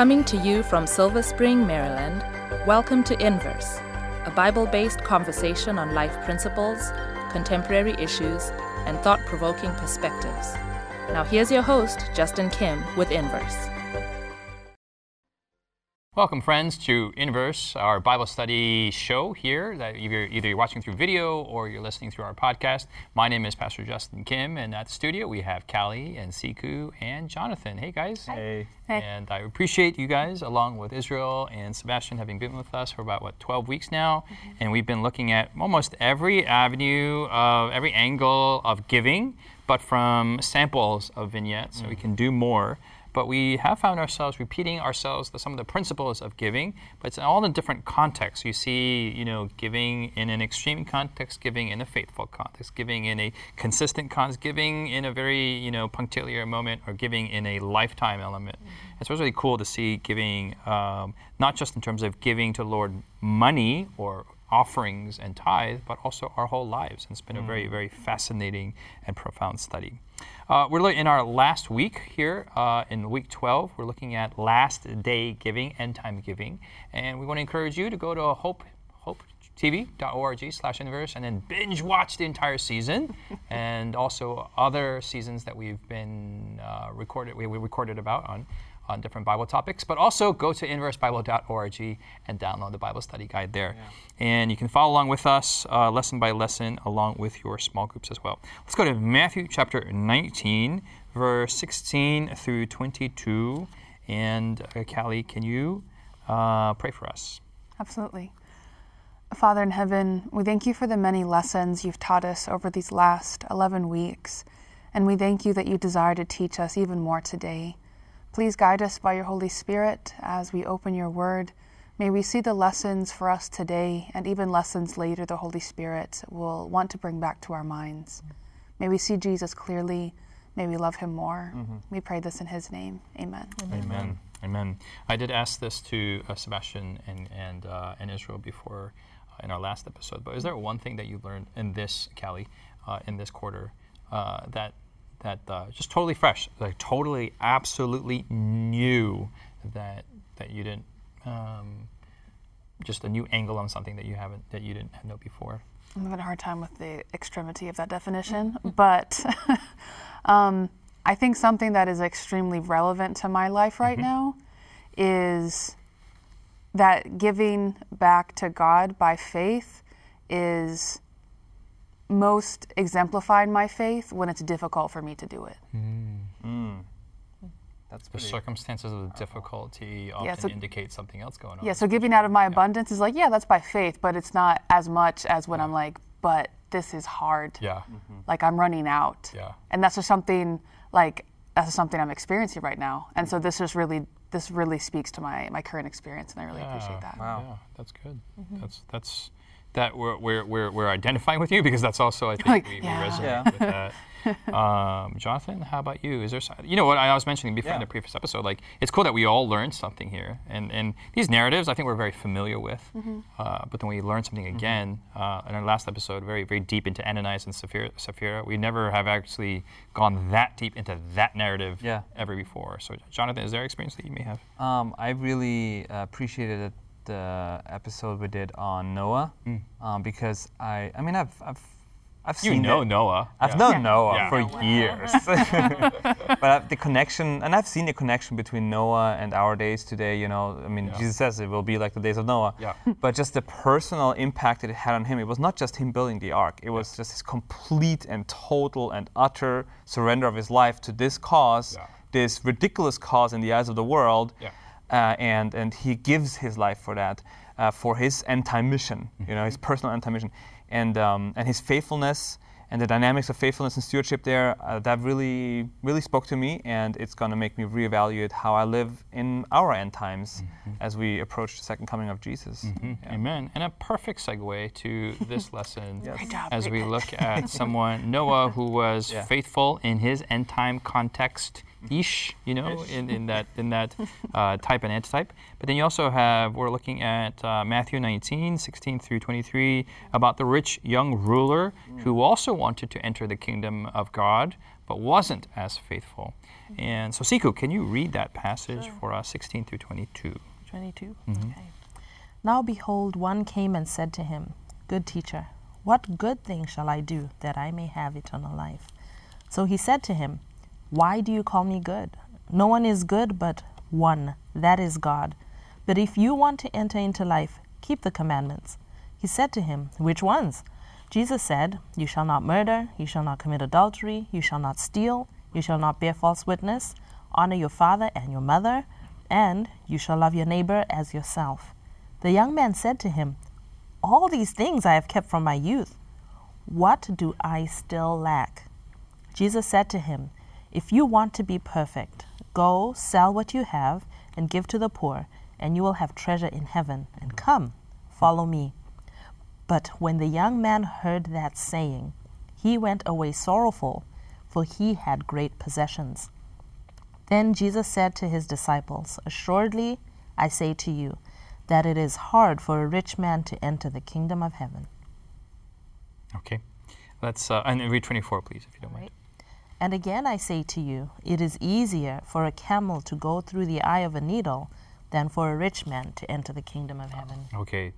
Coming to you from Silver Spring, Maryland, welcome to Inverse, a Bible based conversation on life principles, contemporary issues, and thought provoking perspectives. Now, here's your host, Justin Kim, with Inverse. Welcome, friends, to Inverse, our Bible study show here. That either, either you're watching through video or you're listening through our podcast. My name is Pastor Justin Kim, and at the studio we have Callie and Siku and Jonathan. Hey, guys. Hey. hey. And I appreciate you guys, along with Israel and Sebastian, having been with us for about, what, 12 weeks now. Mm-hmm. And we've been looking at almost every avenue, of every angle of giving, but from samples of vignettes, mm-hmm. so we mm. can do more but we have found ourselves repeating ourselves the, some of the principles of giving, but it's in all the different contexts. You see, you know, giving in an extreme context, giving in a faithful context, giving in a consistent context, giving in a very, you know, punctiliar moment, or giving in a lifetime element. Mm-hmm. It's really cool to see giving, um, not just in terms of giving to the Lord money or offerings and tithe, but also our whole lives. And it's been mm. a very, mm. very fascinating and profound study. Uh, we're in our last week here uh, in week 12. We're looking at last day giving, end time giving. And we want to encourage you to go to hope, hopetv.org slash inverse and then binge watch the entire season and also other seasons that we've been uh, recorded, we, we recorded about on on different Bible topics, but also go to inversebible.org and download the Bible study guide there. Yeah. And you can follow along with us uh, lesson by lesson along with your small groups as well. Let's go to Matthew chapter 19, verse 16 through 22. And uh, Callie, can you uh, pray for us? Absolutely. Father in heaven, we thank you for the many lessons you've taught us over these last 11 weeks. And we thank you that you desire to teach us even more today. Please guide us by your Holy Spirit as we open your word. May we see the lessons for us today and even lessons later the Holy Spirit will want to bring back to our minds. May we see Jesus clearly. May we love him more. Mm-hmm. We pray this in his name. Amen. Amen. Amen. Amen. I did ask this to uh, Sebastian and, and, uh, and Israel before uh, in our last episode, but is there one thing that you learned in this, Callie, uh, in this quarter uh, that that uh, just totally fresh, like totally, absolutely new that that you didn't, um, just a new angle on something that you haven't that you didn't know before. I'm having a hard time with the extremity of that definition, but um, I think something that is extremely relevant to my life right mm-hmm. now is that giving back to God by faith is most exemplified my faith when it's difficult for me to do it. Mm. Mm. That's the circumstances of the difficulty often yeah, so, indicate something else going on. Yeah, so giving out of my yeah. abundance is like, yeah, that's by faith, but it's not as much as when yeah. I'm like, but this is hard. Yeah. Mm-hmm. Like I'm running out. Yeah. And that's just something like that's something I'm experiencing right now. And so this is really this really speaks to my my current experience, and I really appreciate that. Wow. Yeah, that's good. Mm-hmm. That's that's that we're, we're, we're, we're, identifying with you because that's also I think like, we, yeah. we, resonate yeah. with that. Um, Jonathan, how about you? Is there you know what I was mentioning before yeah. in the previous episode? Like it's cool that we all learned something here, and and these narratives I think we're very familiar with, mm-hmm. uh, but then we learn something mm-hmm. again uh, in our last episode, very very deep into Ananias and Sapphira. Sapphira. We never have actually gone that deep into that narrative yeah. ever before. So Jonathan, is there experience that you may have? Um, I really uh, appreciated it the episode we did on Noah mm. um, because I I mean I've I've I've seen you know it. Noah. I've yeah. known yeah. Noah yeah. for years, but the connection, and I've seen the connection between Noah and our days today. You know, I mean, Jesus says it will be like the days of Noah. Yeah. But just the personal impact that it had on him. It was not just him building the ark. It was just his complete and total and utter surrender of his life to this cause, this ridiculous cause in the eyes of the world. Yeah uh, and and he gives his life for that, uh, for his anti mission, you know, his mm-hmm. personal anti mission, and um, and his faithfulness and the dynamics of faithfulness and stewardship there uh, that really really spoke to me, and it's going to make me reevaluate how I live in our end times mm-hmm. as we approach the second coming of Jesus. Mm-hmm. Yeah. Amen. And a perfect segue to this lesson yes. as we look at someone Noah who was yeah. faithful in his end time context ish, you know, in, in that in that uh, type and antitype. But then you also have we're looking at uh, Matthew 19, 16 through 23 about the rich young ruler mm. who also wanted to enter the kingdom of God, but wasn't as faithful. And so, Siku, can you read that passage for us, 16 through 22? 22? Okay. Now behold, one came and said to him, Good teacher, what good thing shall I do that I may have eternal life? So he said to him, Why do you call me good? No one is good but one, that is God. But if you want to enter into life, keep the commandments. He said to him, Which ones? Jesus said, You shall not murder, you shall not commit adultery, you shall not steal, you shall not bear false witness, honor your father and your mother, and you shall love your neighbor as yourself. The young man said to him, All these things I have kept from my youth. What do I still lack? Jesus said to him, If you want to be perfect, go sell what you have and give to the poor, and you will have treasure in heaven. And come, follow me. But when the young man heard that saying, he went away sorrowful, for he had great possessions. Then Jesus said to his disciples, Assuredly, I say to you, that it is hard for a rich man to enter the kingdom of heaven. Okay. Let's, uh, and read 24, please, if you don't mind. Right. And again I say to you, it is easier for a camel to go through the eye of a needle than for a rich man to enter the kingdom of heaven. Okay,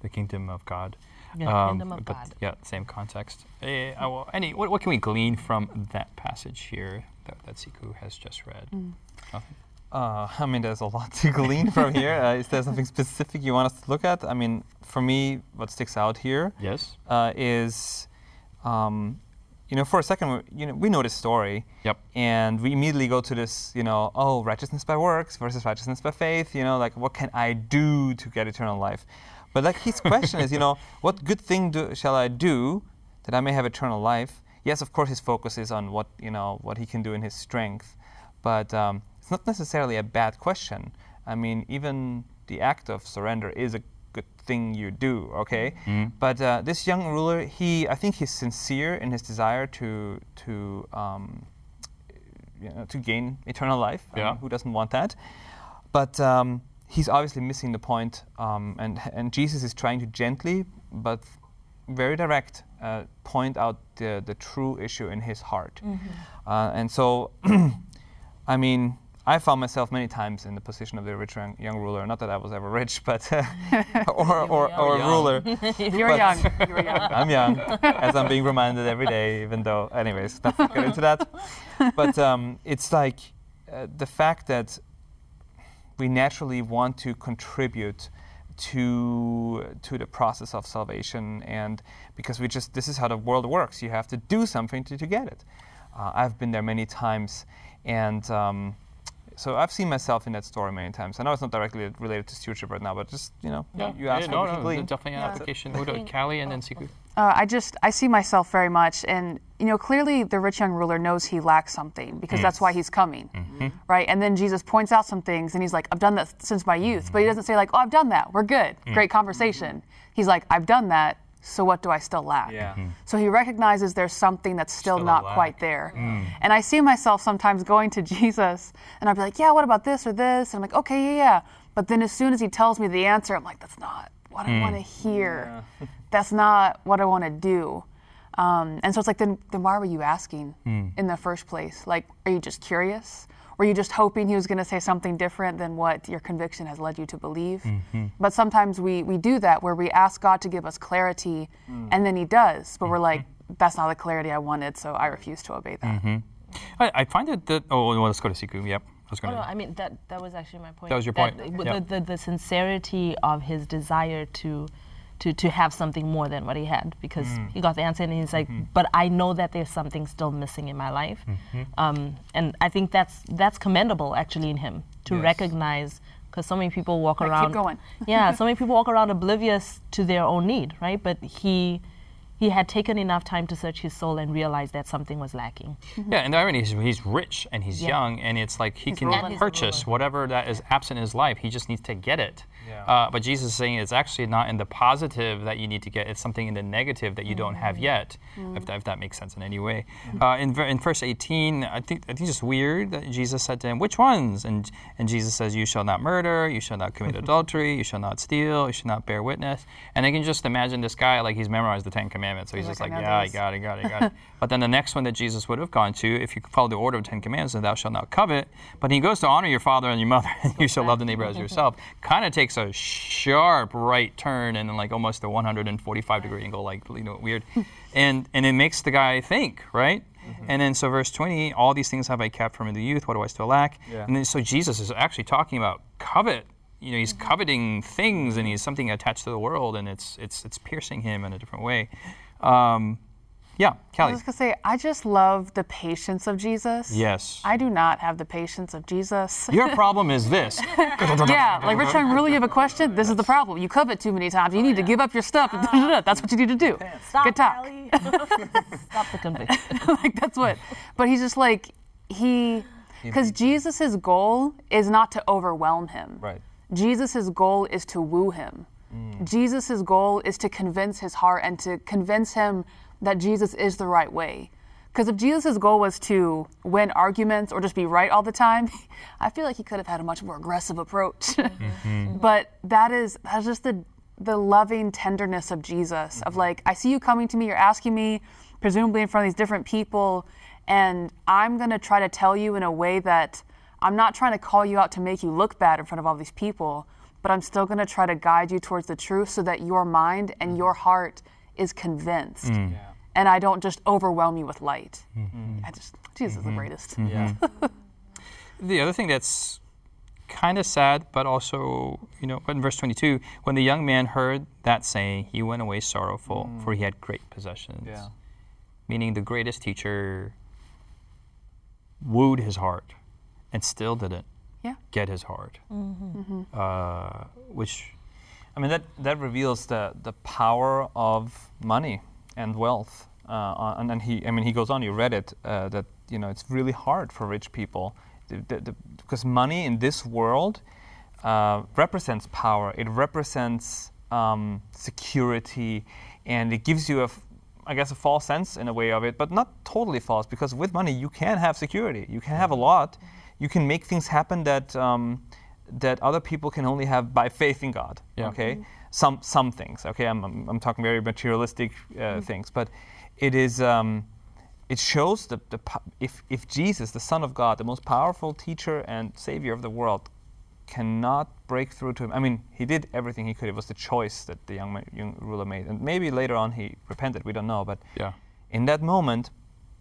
the kingdom of God. Yeah, kingdom of but God. Yeah, same context. Eh, uh, well, any, what, what can we glean from that passage here that, that Siku has just read? Mm. Nothing? Uh, I mean, there's a lot to glean from here. Uh, is there something specific you want us to look at? I mean, for me, what sticks out here Yes? uh, is, um, you know, for a second, we- you know, we know this story, Yep. and we immediately go to this, you know, oh, righteousness by works versus righteousness by faith. You know, like what can I do to get eternal life? But like his question is, you know, what good thing do, shall I do that I may have eternal life? Yes, of course, his focus is on what you know what he can do in his strength, but um, it's not necessarily a bad question. I mean, even the act of surrender is a good thing you do. Okay, Mhm. but uh, this young ruler, he, I think, he's sincere in his desire to to um, you know, to gain eternal life. I mean, Yeah. who doesn't want that? But um, he's obviously missing the point, um, and and Jesus is trying to gently but very direct uh, point out the the true issue in his heart. Uh, and so, I mean. I found myself many times in the position of the rich young, young ruler. Not that I was ever rich, but or or, or a young. ruler. You're young. You were young. I'm young, as I'm being reminded every day, even though, anyways, let's not get into that. But um, it's like uh, the fact that we naturally want to contribute to to the process of salvation, and because we just this is how the world works. You have to do something to, to get it. Uh, I've been there many times, and. Um, so I've seen myself in that story many times. I know it's not directly related to stewardship right now, but just you know, you, you asked yeah, what no, no, glean. definitely an Yeah. application. Udo, Callie, and then Siku. Uh, I just I see myself very much, and you know clearly the rich young ruler knows he lacks something because that's why he's coming, mm-hmm. right? And then Jesus points out some things, and he's like, "I've done that since my youth," but he mm-hmm. doesn't say like, "Oh, I've done that. We're good. Great mm-hmm. conversation." He's like, "I've done that. So what do I still lack?" Yeah. Mm-hmm. So he recognizes there's something that's still, Still not quite there. Mm. And I see myself sometimes going to Jesus and I'll be like, yeah, what about this or this? And I'm like, okay, yeah, yeah. But then as soon as he tells me the answer, I'm like, that's not what I mm. want to hear. that's not what I want to do. Um, and so it's like, then, then why were you asking hmm. in the first place? Like, are you just curious? Were you just hoping he was going to say something different than what your conviction has led you to believe? Mm-hmm. But sometimes we, we do that where we ask God to give us clarity mm. and then he does. But we're like, mm-hmm. that's not the clarity I wanted, so I refuse to obey that. Mm-hmm. I, I find it that. Oh, well, let's go to Siku. Yep. I was Oh, going no. I mean that that was actually my point. That was your That point, The, yeah. the, the sincerity of his desire to, to to have something more than what he had, because Mm. he got the answer and he's like, Mm-hmm. but I know that there's something still missing in my life, Mm-hmm. um, and I think that's that's commendable actually in him to Yes. recognize. Because so many people walk Like, keep around. going. yeah, so many people walk around oblivious to their own need, right? But he, he had taken enough time to search his soul and realize that something was lacking. Yeah, and the irony is he's rich and he's Yeah. young, and it's like he can rolling. He's a purchase whatever that is absent in his life. He just needs to get it. Yeah. Uh, but Jesus is saying it's actually not in the positive that you need to get; it's something in the negative that you don't have Mm. yet. If, that, if that makes sense in any way. Uh, in, in verse 18, I think I think it's weird that Jesus said to him, "Which ones?" And and Jesus says, "You shall not murder. You shall not commit adultery. You shall not steal. You shall not bear witness." And I can just imagine this guy like he's memorized the Ten Commandments. So he's He's just like, like, "I know yeah, I got it, got it, got it. but then the next one that Jesus would have gone to, if you follow the order of Ten Commandments, thou shalt not covet. But he goes to honor your father and your mother, and you shall love the neighbor as yourself. Kind of takes a sharp right turn and then like almost a 145 degree angle, like you know, weird, and and it makes the guy think, right? And then so verse 20, all these things have I kept from the youth. What do I still lack? Yeah. And then so Jesus is actually talking about covet. You know, he's coveting things, and he's something attached to the world, and it's it's it's piercing him in a different way. Um, yeah, Kelly. I Callie. was gonna say, I just love the patience of Jesus. Yes. I do not have the patience of Jesus. Your problem is this. yeah, like Rich, I really have a question. This is the problem. You covet too many times. You need to oh, give up your stuff. That's what you need to do. Stop, Good talk. Stop the conviction. like that's what. But he's just like he, because Jesus's goal is not to overwhelm him. Right. Jesus's goal is to woo him. Mm. Jesus's goal is to convince his heart and to convince him that Jesus is the right way. Because if Jesus' goal was to win arguments or just be right all the time, I feel like he could have had a much more aggressive approach. Mm-hmm. but that is that's just the the loving tenderness of Jesus of mm-hmm. like I see you coming to me, you're asking me, presumably in front of these different people, and I'm gonna try to tell you in a way that I'm not trying to call you out to make you look bad in front of all these people, but I'm still gonna try to guide you towards the truth so that your mind and mm-hmm. your heart is convinced. Mm. And I don't just overwhelm you with light. Mm-hmm. I just Jesus is the mm-hmm. greatest. Mm-hmm. Yeah. the other thing that's kind of sad, but also, you know, in verse 22, when the young man heard that saying, he went away sorrowful, for he had great possessions. Yeah. Meaning the greatest teacher wooed his heart and still didn't Yeah. get his heart. Uh, which, I mean that that reveals the the power of money and wealth. Uh, and then he, I mean, he goes on. You read it uh, that you know it's really hard for rich people because money in this world uh, represents power. It represents um, security, and it gives you a, f- I guess, a false sense in a way of it, but not totally false because with money you can have security. You can have a lot. You can make things happen that um, that other people can only have by faith in God. Yeah. Okay, some some things. Okay, I'm I'm, I'm talking very materialistic uh, things, but it is. Um, it shows the, the if, if Jesus, the Son of God, the most powerful teacher and Savior of the world, cannot break through to him. I mean, he did everything he could. It was the choice that the young, ma- young ruler made, and maybe later on he repented. We don't know, but yeah. in that moment,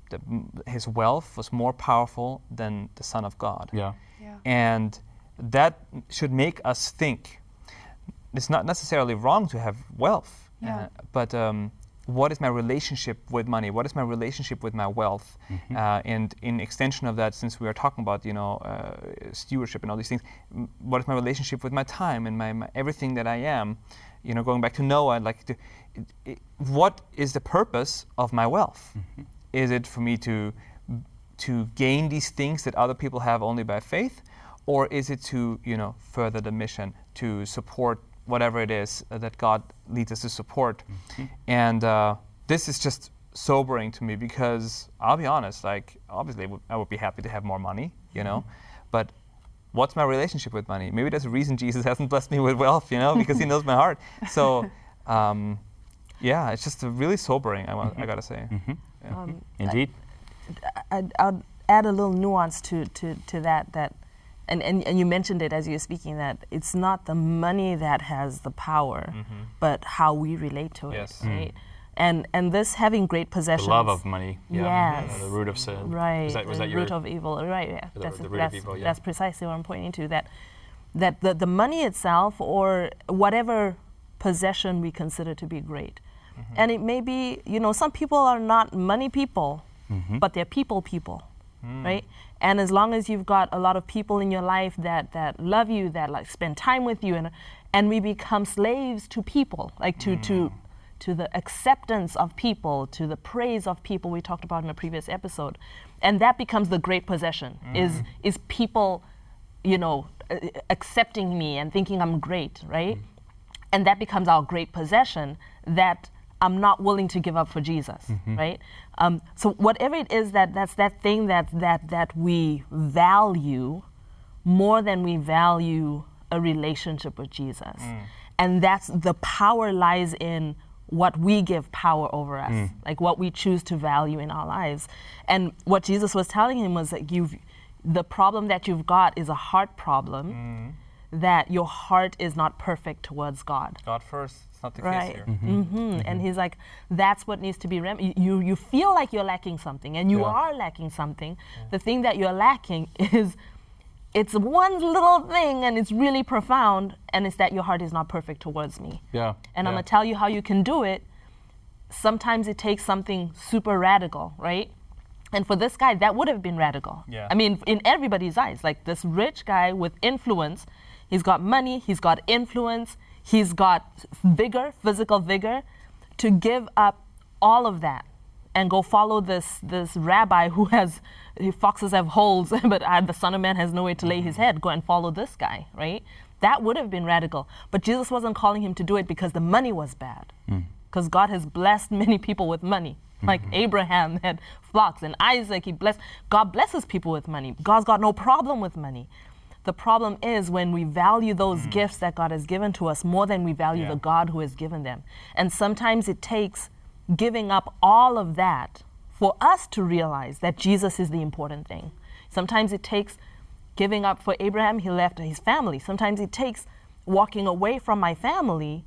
the, his wealth was more powerful than the Son of God. Yeah. Yeah. And that should make us think. It's not necessarily wrong to have wealth, Yeah. uh, but um, what is my relationship with money? What is my relationship with my wealth? Uh, and in extension of that, since we are talking about you know uh, stewardship and all these things, m- what is my relationship with my time and my, my everything that I am? You know, going back to Noah, like to, it, it, what is the purpose of my wealth? Is it for me to to gain these things that other people have only by faith, or is it to you know further the mission to support whatever it is uh, that God leads us to support? And uh, this is just sobering to me because I'll be honest, like obviously I would- be happy to have more money, you know, but what's my relationship with money? Maybe there's a reason Jesus hasn't blessed me with wealth, you know, because He knows my heart. So. Um, yeah, it's just really sobering. I, want, I gotta say. Yeah. Um, Indeed. I'd, I'd add a little nuance to, to, to that that and, and, and you mentioned it as you were speaking that it's not the money that has the power but how we relate to it Yes. right and and this having great The love of money. Yeah. Yes. Uh, the root of sin. right Was that, was the that your root of evil right yeah The- that's, the root of that's, evil, yeah. that's precisely what i'm pointing to that that the, the money itself or whatever possession we consider to be great Mm-hmm. and it may be you know some people are not money people Mm-hmm. but they're people people Mm. right and as long as you've got a lot of people in your life that that love you that like spend time with you and and we become slaves to people like to to Mm. to the acceptance of people to the praise of people we talked about in a previous episode and that becomes the great possession is Mm-hmm. is people you know uh, accepting me and thinking i'm great right and that becomes our great possession that I'm not willing to give up for Jesus, mm-hmm. right? Um, so whatever it is that that's that thing that that that we value more than we value a relationship with Jesus, mm. and that's the power lies in what we give power over us, mm. like what we choose to value in our lives. And what Jesus was telling him was that you've the problem that you've got is a heart problem. Mm. That your heart is not perfect towards God. God first. It's not the right. case here. hmm and he's like that's what needs to be rem- you you feel like you're lacking something and you Yeah. are lacking something. The thing that you're lacking is it's one little thing and it's really profound and it's that your heart is not perfect towards me. Yeah. and i'm going to tell you how you can do it. Sometimes it takes something super radical right? And for this guy that would have been radical. Yeah. i mean in everybody's eyes like this rich guy with influence he's got money he's got influence he's got vigor physical vigor to give up all of that and go follow this this rabbi who has foxes have holes but uh, the son of man has nowhere to lay his mm-hmm. head. Go and follow this guy right? That would have been radical. But jesus wasn't calling him to do it because the money was bad. Mm. Because god has blessed many people with money. Mm-hmm. Like abraham had flocks and isaac he blessed god blesses people with money. God's got no problem with money the problem is when we value those mm. gifts that God has given to us more than we value Yeah. the God who has given them. And sometimes it takes giving up all of that for us to realize that Jesus is the important thing. Sometimes it takes giving up for Abraham, he left his family. Sometimes it takes walking away from my family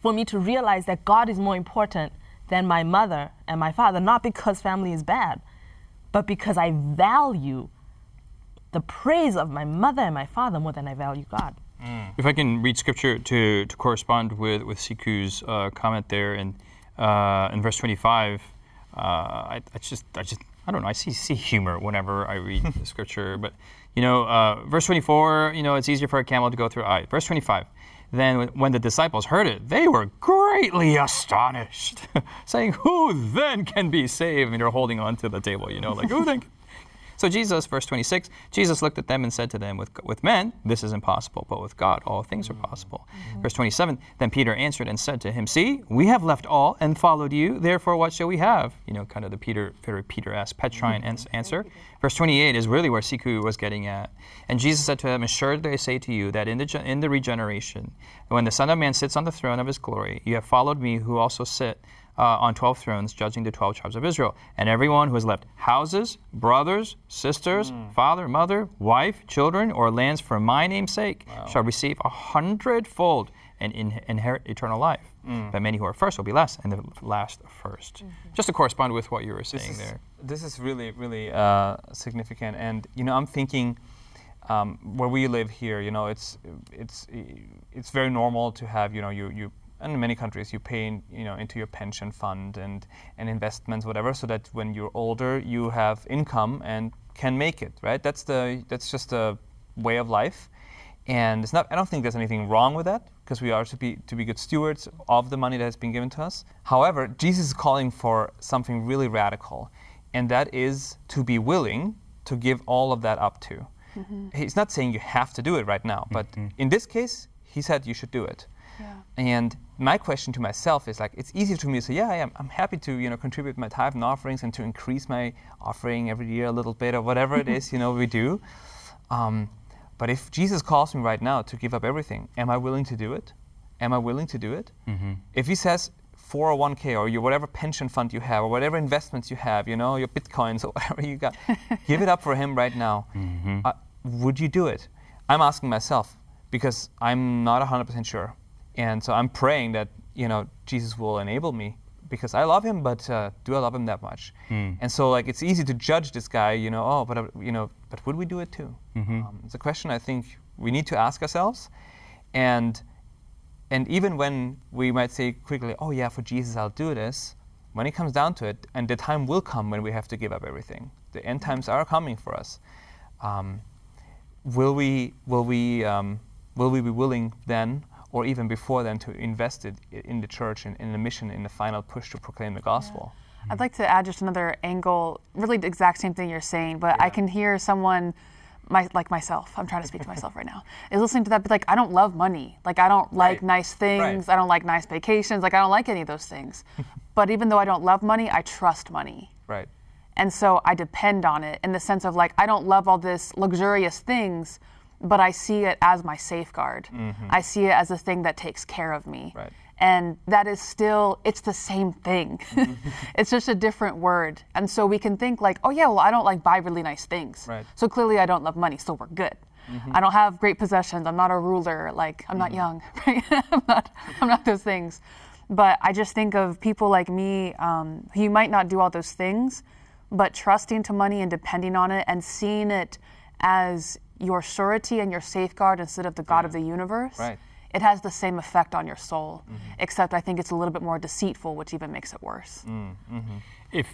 for me to realize that God is more important than my mother and my father, not because family is bad, but because I value the praise of my mother and my father more than I value God. If I can read scripture to, to correspond with, with Siku's uh, comment there in, uh, in verse 25, uh, I, I just, I just, I don't know, I see, see humor whenever I read the scripture. But, you know, uh, verse 24, you know, it's easier for a camel to go through eye. Verse 25, then when- when the disciples heard it, they were greatly astonished, saying, Who then can be saved? And they're holding on to the table, you know, like, Who then? So Jesus, verse 26, Jesus looked at them and said to them, with, with men, this is impossible, but with God, all things are possible. Mm-hmm. Verse 27, then Peter answered and said to him, See, we have left all and followed you, therefore what shall we have? You know, kind of the Peter, very Peter asked Petrine mm-hmm. ans- answer. Verse 28 is really where Siku was getting at. And Jesus said to him, Assuredly I say to you that in the, in the regeneration, when the Son of Man sits on the throne of his glory, you have followed me who also sit uh, on 12 thrones, judging the 12 tribes of Israel. And everyone who has left houses, brothers, sisters, father, mother, wife, children, or lands for my name's sake shall receive a hundredfold and in- inherit eternal life. But many who are first will be last, and the last 1st Just to correspond with what you were this saying is, there. This is really, really uh, significant. And you know, I'm thinking um, where we live here. You know, it's it's it's very normal to have you know you you. And in many countries, you pay in, you know into your pension fund and, and investments, whatever, so that when you're older, you have income and can make it. Right? That's the that's just a way of life, and it's not. I don't think there's anything wrong with that because we are to be to be good stewards of the money that has been given to us. However, Jesus is calling for something really radical, and that is to be willing to give all of that up to. Mm-hmm. He's not saying you have to do it right now, but mm-hmm. in this case, he said you should do it. Yeah. And my question to myself is like, it's easy for me to say, yeah, yeah, I'm happy to, you know, contribute my tithe and offerings and to increase my offering every year a little bit or whatever it is, you know, we do. Um, but if Jesus calls me right now to give up everything, am I willing to do it? Am I willing to do it? If he says 401k or your whatever pension fund you have or whatever investments you have, you know, your bitcoins or whatever you got, give it up for him right now. Uh, would you do it? I'm asking myself because I'm not 100% sure. And so I'm praying that, you know, Jesus will enable me because I love him, but uh, do I love him that much? And so, like, it's easy to judge this guy, you know, oh, but, uh, you know, but would we do it too? Um, it's a question I think we need to ask ourselves. And and even when we might say quickly, oh, yeah, for Jesus, I'll do this, when it comes down to it, and the time will come when we have to give up everything, the end times are coming for us. Um, will we, will, we, um, will we be willing then, or even before then, to invest it in the church and in the mission, in the final push to proclaim the gospel? Mm-hmm. I'd like to add just another angle, really the exact same thing you're saying, but I can hear someone, my, like myself, I'm trying to speak to myself right now, is listening to that, be like, I don't love money. Like, I don't like Right. nice things. Right. I don't like nice vacations. Like, I don't like any of those things. but even though I don't love money, I trust money. Right. And so I depend on it in the sense of like, I don't love all this luxurious things, but I see it as my safeguard. Mm-hmm. I see it as a thing that takes care of me. Right. And that is still, it's the same thing. Mm-hmm. it's just a different word. And so we can think, like, oh, yeah, well, I don't like buy really nice things. Right. So clearly I don't love money, so we're good. Mm-hmm. I don't have great possessions. I'm not a ruler. Like, I'm not young, right? I'm, not, I'm not those things. But I just think of people like me um, who might not do all those things, but trusting to money and depending on it and seeing it as your surety and your safeguard instead of the God of the universe. Right. It has the same effect on your soul, mm-hmm. except I think it's a little bit more deceitful, which even makes it worse. Mm, mm-hmm. If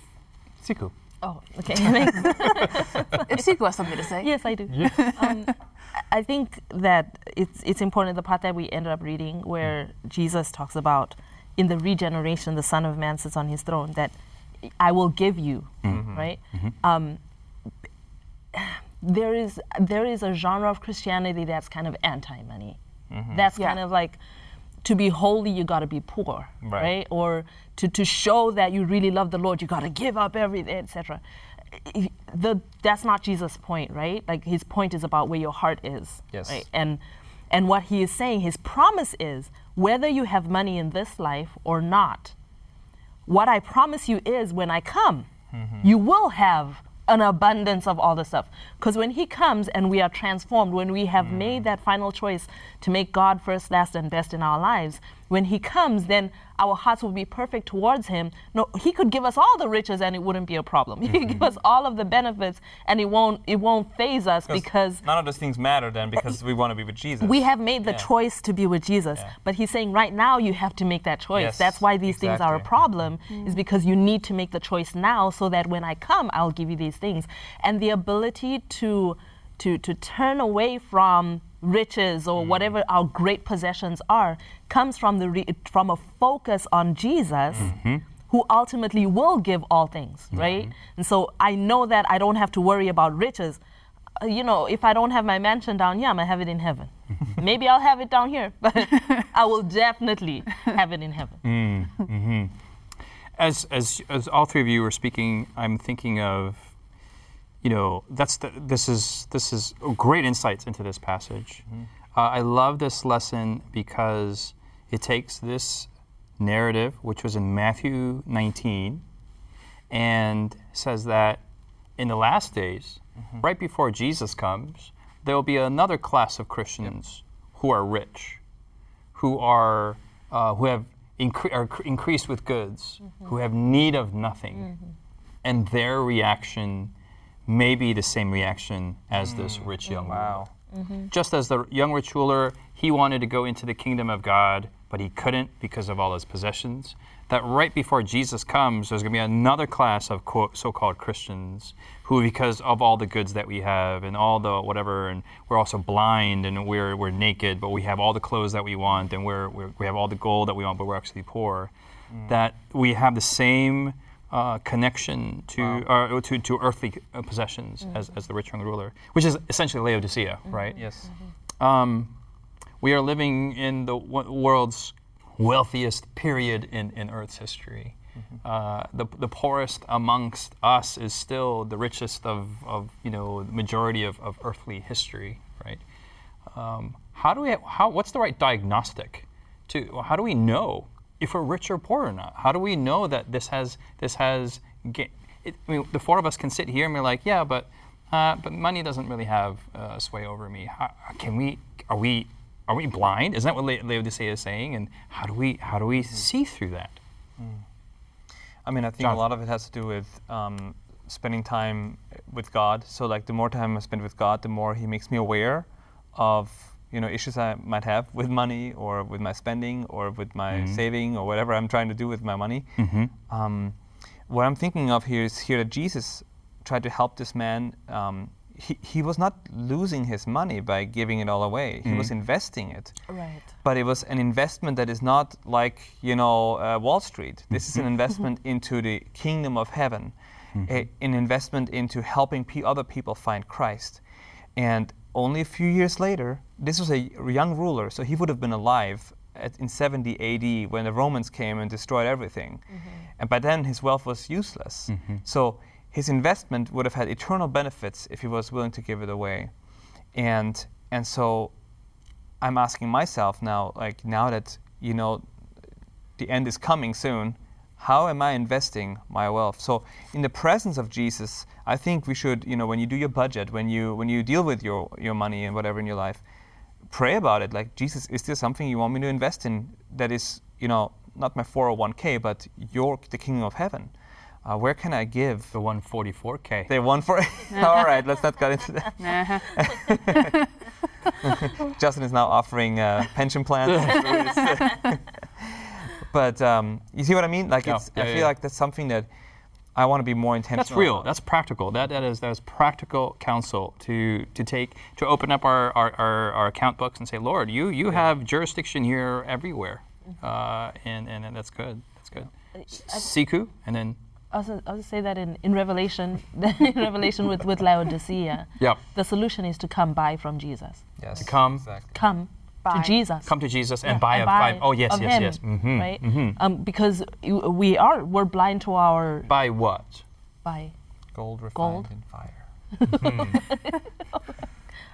Siku. Oh, okay. If Siku has something to say. yes, I do. Um, I think that it's it's important the part that we ended up reading where mm. Jesus talks about in the regeneration the Son of Man sits on his throne that I will give you, mm-hmm. right? Um, there is there is a genre of Christianity that's kind of anti-money. Mm-hmm. That's Yeah. kind of like to be holy you got to be poor, Right. right? Or to, to show that you really love the Lord, you got to give up everything, etc. The that's not Jesus' point, right? Like his point is about where your heart is, Yes. right? And and what he is saying, his promise is whether you have money in this life or not, what I promise you is when I come, mm-hmm. you will have an abundance of all the stuff. Because when He comes and we are transformed, when we have mm. made that final choice to make God first, last, and best in our lives, when He comes, then our hearts will be perfect towards Him. No, He could give us all the riches and it wouldn't be a problem. He could give us all of the benefits and it won't it won't faze us because none of those things matter then because we want to be with Jesus. we have made the Yeah. choice to be with Jesus. Yeah. But he's saying right now you have to make that choice. Yes, That's why these things are a exactly. problem, mm. is because you need to make the choice now so that when I come, I'll give you these things. And the ability to to to turn away from riches or mm. whatever our great possessions are comes from the re- from a focus on Jesus mm-hmm. who ultimately will give all things mm-hmm. right? And so i know that i don't have to worry about riches. Uh, you know if i don't have my mansion down here i'm gonna have it in heaven. Maybe i'll have it down here but i will definitely have it in heaven. Mm-hmm. As, as, as all three of you were speaking, I'm thinking of, you know, that's the, this is this is great insights into this passage. Uh, I love this lesson because it takes this narrative, which was in Matthew 19, and says that in the last days, right before Jesus comes, there will be another class of Christians who are rich, who are uh, who have incre- are cr- increased with goods, who have need of nothing, and their reaction may be the same reaction as this mm. rich mm-hmm. young wow. ruler. Just as the young rich ruler, he wanted to go into the kingdom of God, but he couldn't because of all his possessions. That right before Jesus comes, there's going to be another class of quote, so-called Christians who, because of all the goods that we have and all the whatever, and we're also blind and we're, we're naked, but we have all the clothes that we want and we're, we're, we have all the gold that we want, but we're actually poor. Mm. That we have the same uh, connection to, uh, to, to earthly uh, possessions as, as the rich young ruler, which is essentially Laodicea, right? Yes. Um, we are living in the w- world's wealthiest period in, in Earth's history. Uh, the, the poorest amongst us is still the richest of, of you know, the majority of, of earthly history, right? Um, how do we, how, what's the right diagnostic to, how do we know if we're rich or poor or not? How do we know that this has, this has, ga- it, I mean, the four of us can sit here and be like, yeah, but, uh, but money doesn't really have uh, sway over me. How, can we, are we, are we blind? Isn't that what La- Laodicea is saying? And how do we, how do we see through that? I mean, I think Jonathan. a lot of it has to do with um, spending time with God. So, like, the more time I spend with God, the more He makes me aware of you know issues I might have with money, or with my spending, or with my saving, or whatever I'm trying to do with my money. Um, what I'm thinking of here is here that Jesus tried to help this man. Um, he, he was not losing his money by giving it all away. He was investing it right but it was an investment that is not like you know uh, Wall Street. This is an investment into the kingdom of heaven, a- an investment into helping pe- other people find Christ. And only a few years later, this was a young ruler, so he would have been alive at, in 70 AD when the Romans came and destroyed everything. Mm-hmm. And by then, his wealth was useless. Mm-hmm. So his investment would have had eternal benefits if he was willing to give it away. And and so I'm asking myself now, like now that you know the end is coming soon. How am I investing my wealth? So, in the presence of Jesus, I think we should, you know, when you do your budget, when you when you deal with your your money and whatever in your life, pray about it. Like Jesus, is there something you want me to invest in that is, you know, not my 401k, but your the kingdom of heaven? Uh, where can I give? The 144K. The one for. All right, let's not get into that. Justin is now offering uh, pension plans. but um, you see what I mean? Like, Yeah, it's, yeah, I feel yeah. like that's something that I want to be more intentional. That's real. That's practical. That, that is that is practical counsel to to take to open up our, our, our, our account books and say, Lord, you you have jurisdiction here everywhere, uh, and, and and that's good. That's good. Siku, and then I was, I was say that in, in Revelation, in Revelation with, with Laodicea, yeah, the solution is to come buy from Jesus. yes. To come Exactly. Come Buy. To Jesus. come to Jesus and Yeah, buy a buy. Oh yes, of yes, him, yes. hmm Right? Um, because we are we're blind to our Buy what? buy Gold refined Gold. in fire.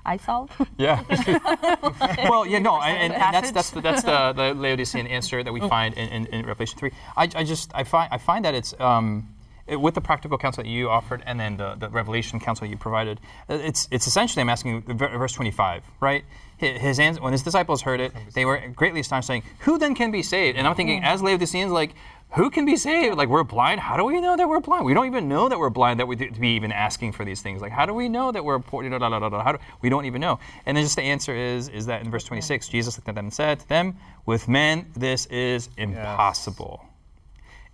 Eye salve. Yeah. well, yeah, no, and, and, and that's that's the, that's the, the Laodicean answer that we find in, in, in Revelation three. I, I just I find I find that it's um, it- with the practical counsel that you offered and then the, the Revelation counsel you provided. uh, It's it's essentially I'm asking verse twenty five, right? His, his when his disciples heard it, they were greatly astonished, saying, "Who then can be saved?" And I'm thinking, as Laodiceans, like. Who can be saved? Like we're blind. How do we know that we're blind? We don't even know that we're blind. That we to be even asking for these things. Like how do we know that we're poor? Da, da, da, da, da, How do, we don't even know. And then just the answer is is that in verse 26, Jesus looked at them and said to them, "With men this is impossible."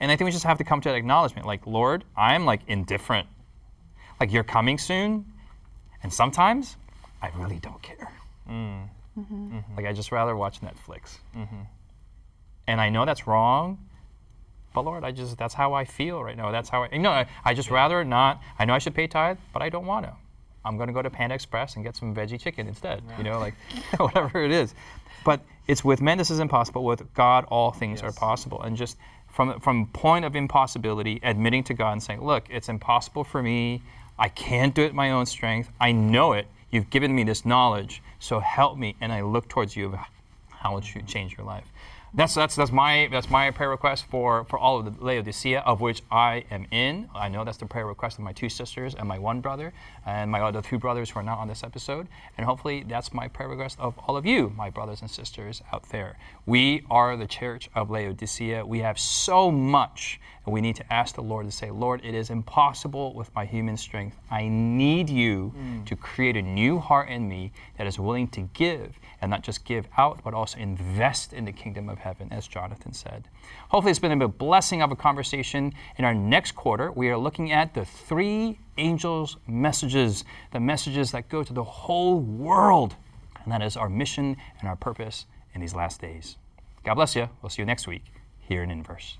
And I think we just have to come to that acknowledgement. Like Lord, I'm like indifferent. Like you're coming soon, and sometimes I really don't care. Mm-hmm. Mm-hmm. Like I just rather watch Netflix. Mm-hmm. And I know that's wrong, but Lord, I just that's how I feel right now. That's how I you know I, I just rather not. I know I should pay tithe, but I don't want to. I'm going to go to Panda Express and get some veggie chicken instead. You know, like whatever it is. But it's with men this is impossible. With God, all things are possible. And just from from point of impossibility, admitting to God and saying, "Look, it's impossible for me. I can't do it my own strength. I know it. You've given me this knowledge, so help me." And I look towards you how it you change your life. That's, that's, that's, my, that's my prayer request for, for all of the Laodicea, of which I am in. I know that's the prayer request of my two sisters and my one brother, and my other two brothers who are not on this episode. And hopefully, that's my prayer request of all of you, my brothers and sisters out there. We are the church of Laodicea. We have so much, we need to ask the Lord to say, Lord, it is impossible with my human strength. I need you hmm. to create a new heart in me that is willing to give, and not just give out, but also invest in the kingdom of heaven, as Jonathan said. Hopefully, it's been a blessing of a conversation. In our next quarter, we are looking at the three angels' messages, the messages that go to the whole world. And that is our mission and our purpose in these last days. God bless you. We'll see you next week here in Inverse.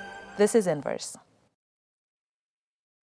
this is Inverse.